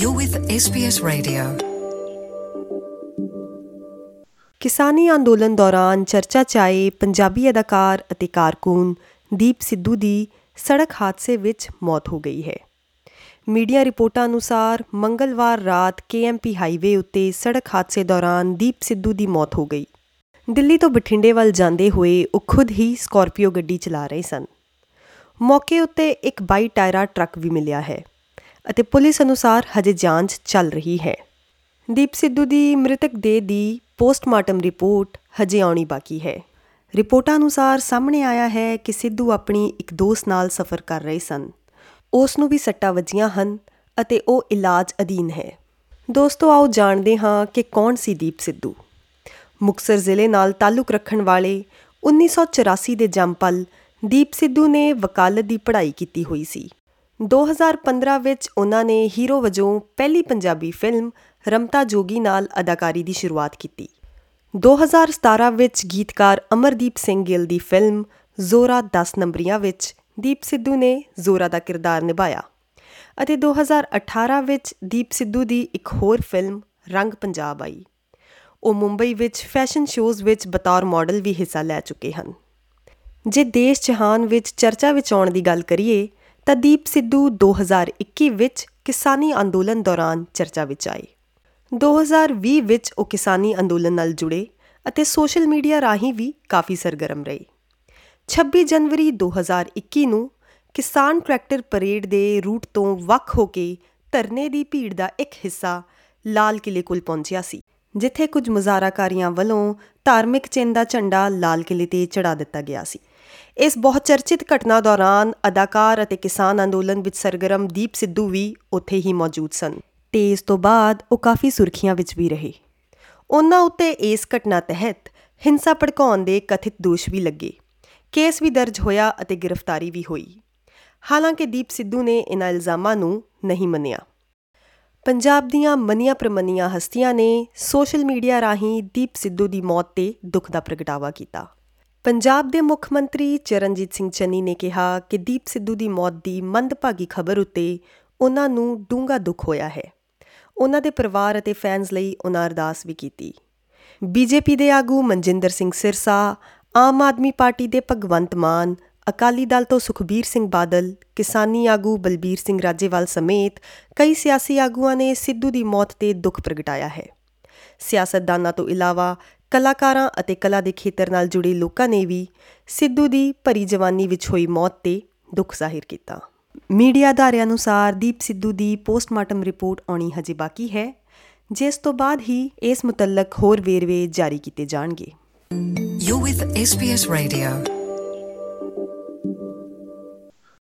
You're with SBS Radio. ਕਿਸਾਨੀ ਅੰਦੋਲਨ ਦੌਰਾਨ ਚਰਚਾ 'ਚ ਆਏ ਪੰਜਾਬੀ ਅਦਾਕਾਰ ਅਤੇ ਕਾਰਕੂਨ ਦੀਪ ਸਿੱਧੂ ਦੀ ਸੜਕ ਹਾਦਸੇ ਵਿੱਚ ਮੌਤ ਹੋ ਗਈ ਹੈ। ਮੀਡੀਆ ਰਿਪੋਰਟਾਂ ਅਨੁਸਾਰ ਮੰਗਲਵਾਰ ਰਾਤ ਕੇਐਮਪੀ ਹਾਈਵੇ ਉੱਤੇ ਸੜਕ ਹਾਦਸੇ ਦੌਰਾਨ ਦੀਪ ਸਿੱਧੂ ਦੀ ਮੌਤ ਹੋ ਗਈ। ਦਿੱਲੀ ਤੋਂ ਬਠਿੰਡੇ ਵੱਲ ਜਾਂਦੇ ਹੋਏ ਉਹ ਖੁਦ ਹੀ ਸਕਾਰਪੀਓ ਗੱਡੀ ਚਲਾ ਰਹੇ ਸਨ। ਮੌਕੇ ਉੱਤੇ ਇੱਕ 22 ਟਾਇਰਾ ਟਰੱਕ ਵੀ ਮਿਲਿਆ ਹੈ। ਅਤੇ ਪੁਲਿਸ ਅਨੁਸਾਰ ਹਜੇ ਜਾਂਚ ਚੱਲ ਰਹੀ ਹੈ। ਦੀਪ ਸਿੱਧੂ ਦੀ ਮ੍ਰਿਤਕ ਦੇਹ ਦੀ ਪੋਸਟਮਾਰਟਮ ਰਿਪੋਰਟ ਹਜੇ ਆਉਣੀ ਬਾਕੀ ਹੈ। ਰਿਪੋਰਟਾਂ ਅਨੁਸਾਰ ਸਾਹਮਣੇ ਆਇਆ ਹੈ ਕਿ ਸਿੱਧੂ ਆਪਣੀ ਇੱਕ ਦੋਸਤ ਨਾਲ ਸਫ਼ਰ ਕਰ ਰਹੇ ਸਨ। ਉਸ ਨੂੰ ਵੀ ਸੱਟਾਂ ਵੱਜੀਆਂ ਹਨ ਅਤੇ ਉਹ ਇਲਾਜ ਅਧੀਨ ਹੈ। ਦੋਸਤੋ, ਆਓ ਜਾਣਦੇ ਹਾਂ ਕਿ ਕੌਣ ਸੀ ਦੀਪ ਸਿੱਧੂ। ਮੁਕਸਰ ਜ਼ਿਲ੍ਹੇ ਨਾਲ ਤਾਲੁਕ ਰੱਖਣ ਵਾਲੇ 1984 ਦੇ ਜੰਮਪਲ ਦੀਪ ਸਿੱਧੂ ਨੇ ਵਕਾਲਤ ਦੀ ਪੜ੍ਹਾਈ ਕੀਤੀ ਹੋਈ ਸੀ। 2015 ਵਿੱਚ ਉਹਨਾਂ ਨੇ ਹੀਰੋ ਵਜੋਂ ਪਹਿਲੀ ਪੰਜਾਬੀ ਫਿਲਮ ਰਮਤਾ ਜੋਗੀ ਨਾਲ ਅਦਾਕਾਰੀ ਦੀ ਸ਼ੁਰੂਆਤ ਕੀਤੀ। 2017 ਵਿੱਚ ਗੀਤਕਾਰ ਅਮਰਦੀਪ ਸਿੰਘ ਗਿੱਲ ਦੀ ਫਿਲਮ ਜ਼ੋਰਾ 10 ਨੰਬਰੀਆਂ ਵਿੱਚ ਦੀਪ ਸਿੱਧੂ ਨੇ ਜ਼ੋਰਾ ਦਾ ਕਿਰਦਾਰ ਨਿਭਾਇਆ ਅਤੇ 2018 ਵਿੱਚ ਦੀਪ ਸਿੱਧੂ ਦੀ ਇੱਕ ਹੋਰ ਫਿਲਮ ਰੰਗ ਪੰਜਾਬ ਆਈ। ਉਹ ਮੁੰਬਈ ਵਿੱਚ ਫੈਸ਼ਨ ਸ਼ੋਜ਼ ਵਿੱਚ ਬਤੌਰ ਮਾਡਲ ਵੀ ਹਿੱਸਾ ਲੈ ਚੁੱਕੇ ਹਨ। ਜੇ ਦੇਸ਼ ਜਹਾਨ ਵਿੱਚ ਚਰਚਾ ਵਿੱਚ ਆਉਣ ਦੀ ਗੱਲ ਕਰੀਏ ਤਾਂ ਦੀਪ ਸਿੱਧੂ 2021 ਵਿੱਚ ਕਿਸਾਨੀ ਅੰਦੋਲਨ ਦੌਰਾਨ ਚਰਚਾ ਵਿੱਚ ਆਏ 2020 ਵਿੱਚ ਉਹ ਕਿਸਾਨੀ ਅੰਦੋਲਨ ਨਾਲ ਜੁੜੇ ਅਤੇ ਸੋਸ਼ਲ ਮੀਡੀਆ ਰਾਹੀਂ ਵੀ ਕਾਫੀ ਸਰਗਰਮ ਰਹੇ। 26 ਜਨਵਰੀ 2021 ਨੂੰ ਕਿਸਾਨ ਟਰੈਕਟਰ ਪਰੇਡ ਦੇ ਰੂਟ ਤੋਂ ਵੱਖ ਹੋ ਕੇ ਧਰਨੇ ਦੀ ਭੀੜ ਦਾ ਇੱਕ ਹਿੱਸਾ ਲਾਲ ਕਿਲੇ ਕੋਲ ਪਹੁੰਚਿਆ ਸੀ। ਜਿੱਥੇ ਕੁਝ ਮੁਜ਼ਾਹਰਾਕਾਰੀਆਂ ਵੱਲੋਂ ਧਾਰਮਿਕ ਚਿੰਨ੍ਹ ਦਾ ਝੰਡਾ ਲਾਲ ਕਿਲੇ ਤੇ ਚੜਾ ਦਿੱਤਾ ਗਿਆ ਸੀ। ਇਸ ਬਹੁਤ ਚਰਚਿਤ ਘਟਨਾ ਦੌਰਾਨ ਅਦਾਕਾਰ ਅਤੇ ਕਿਸਾਨ ਅੰਦੋਲਨ ਵਿੱਚ ਸਰਗਰਮ ਦੀਪ ਸਿੱਧੂ ਵੀ ਉੱਥੇ ਹੀ ਮੌਜੂਦ ਸਨ। ਤੇ ਇਸ ਤੋਂ ਬਾਅਦ ਉਹ ਕਾਫੀ ਸੁਰਖੀਆਂ ਵਿੱਚ ਵੀ ਰਹੇ। ਉਹਨਾਂ ਉੱਤੇ ਇਸ ਘਟਨਾ ਤਹਿਤ ਹਿੰਸਾ ਭੜਕਾਉਣ ਦੇ ਕਥਿਤ ਦੋਸ਼ ਵੀ ਲੱਗੇ। ਕੇਸ ਵੀ ਦਰਜ ਹੋਇਆ ਅਤੇ ਗ੍ਰਿਫਤਾਰੀ ਵੀ ਹੋਈ। ਹਾਲਾਂਕਿ ਦੀਪ ਸਿੱਧੂ ਨੇ ਇਨ੍ਹਾਂ ਇਲਜ਼ਾਮਾਂ ਨੂੰ ਨਹੀਂ ਮੰਨਿਆ। ਪੰਜਾਬ ਦੀਆਂ ਮੰਨੀਆਂ ਪ੍ਰਮੰਨੀਆਂ ਹਸਤੀਆਂ ਨੇ ਸੋਸ਼ਲ ਮੀਡੀਆ ਰਾਹੀਂ ਦੀਪ ਸਿੱਧੂ ਦੀ ਮੌਤ ਤੇ ਦੁੱਖ ਦਾ ਪ੍ਰਗਟਾਵਾ ਕੀਤਾ। ਪੰਜਾਬ ਦੇ ਮੁੱਖ ਮੰਤਰੀ ਚਰਨਜੀਤ ਸਿੰਘ ਚੰਨੀ ਨੇ ਕਿਹਾ ਕਿ ਦੀਪ ਸਿੱਧੂ ਦੀ ਮੌਤ ਦੀ ਮੰਦਭਾਗੀ ਖਬਰ ਉੱਤੇ ਉਹਨਾਂ ਨੂੰ ਡੂੰਘਾ ਦੁੱਖ ਹੋਇਆ ਹੈ। ਉਹਨਾਂ ਦੇ ਪਰਿਵਾਰ ਅਤੇ ਫੈਨਸ ਲਈ ਉਹਨਾਂ ਅਰਦਾਸ ਵੀ ਕੀਤੀ। ਬੀਜੇਪੀ ਦੇ ਆਗੂ ਮਨਜਿੰਦਰ ਸਿੰਘ ਸਿਰਸਾ, ਆਮ ਆਦਮੀ ਪਾਰਟੀ ਦੇ ਭਗਵੰਤ ਮਾਨ ਅਕਾਲੀ ਦਲ ਤੋਂ ਸੁਖਬੀਰ ਸਿੰਘ ਬਾਦਲ, ਕਿਸਾਨੀ ਆਗੂ ਬਲਬੀਰ ਸਿੰਘ ਰਾਜੇਵਾਲ ਸਮੇਤ ਕਈ ਸਿਆਸੀ ਆਗੂਆਂ ਨੇ ਸਿੱਧੂ ਦੀ ਮੌਤ ਤੇ ਦੁੱਖ ਪ੍ਰਗਟਾਇਆ ਹੈ। ਸਿਆਸਤਦਾਨਾਂ ਤੋਂ ਇਲਾਵਾ ਕਲਾਕਾਰਾਂ ਅਤੇ ਕਲਾ ਦੇ ਖੇਤਰ ਨਾਲ ਜੁੜੇ ਲੋਕਾਂ ਨੇ ਵੀ ਸਿੱਧੂ ਦੀ ਭਰੀ ਜਵਾਨੀ ਵਿੱਚ ਹੋਈ ਮੌਤ ਤੇ ਦੁੱਖ ਜ਼ਾਹਿਰ ਕੀਤਾ। ਮੀਡੀਆ ਅਦਾਰਿਆਂ ਅਨੁਸਾਰ ਦੀਪ ਸਿੱਧੂ ਦੀ ਪੋਸਟਮਾਰਟਮ ਰਿਪੋਰਟ ਆਉਣੀ ਹਜੇ ਬਾਕੀ ਹੈ, ਜਿਸ ਤੋਂ ਬਾਅਦ ਹੀ ਇਸ ਮੁਤਲਕ ਹੋਰ ਵੇਰਵੇ ਜਾਰੀ ਕੀਤੇ ਜਾਣਗੇ। You're with SBS Radio.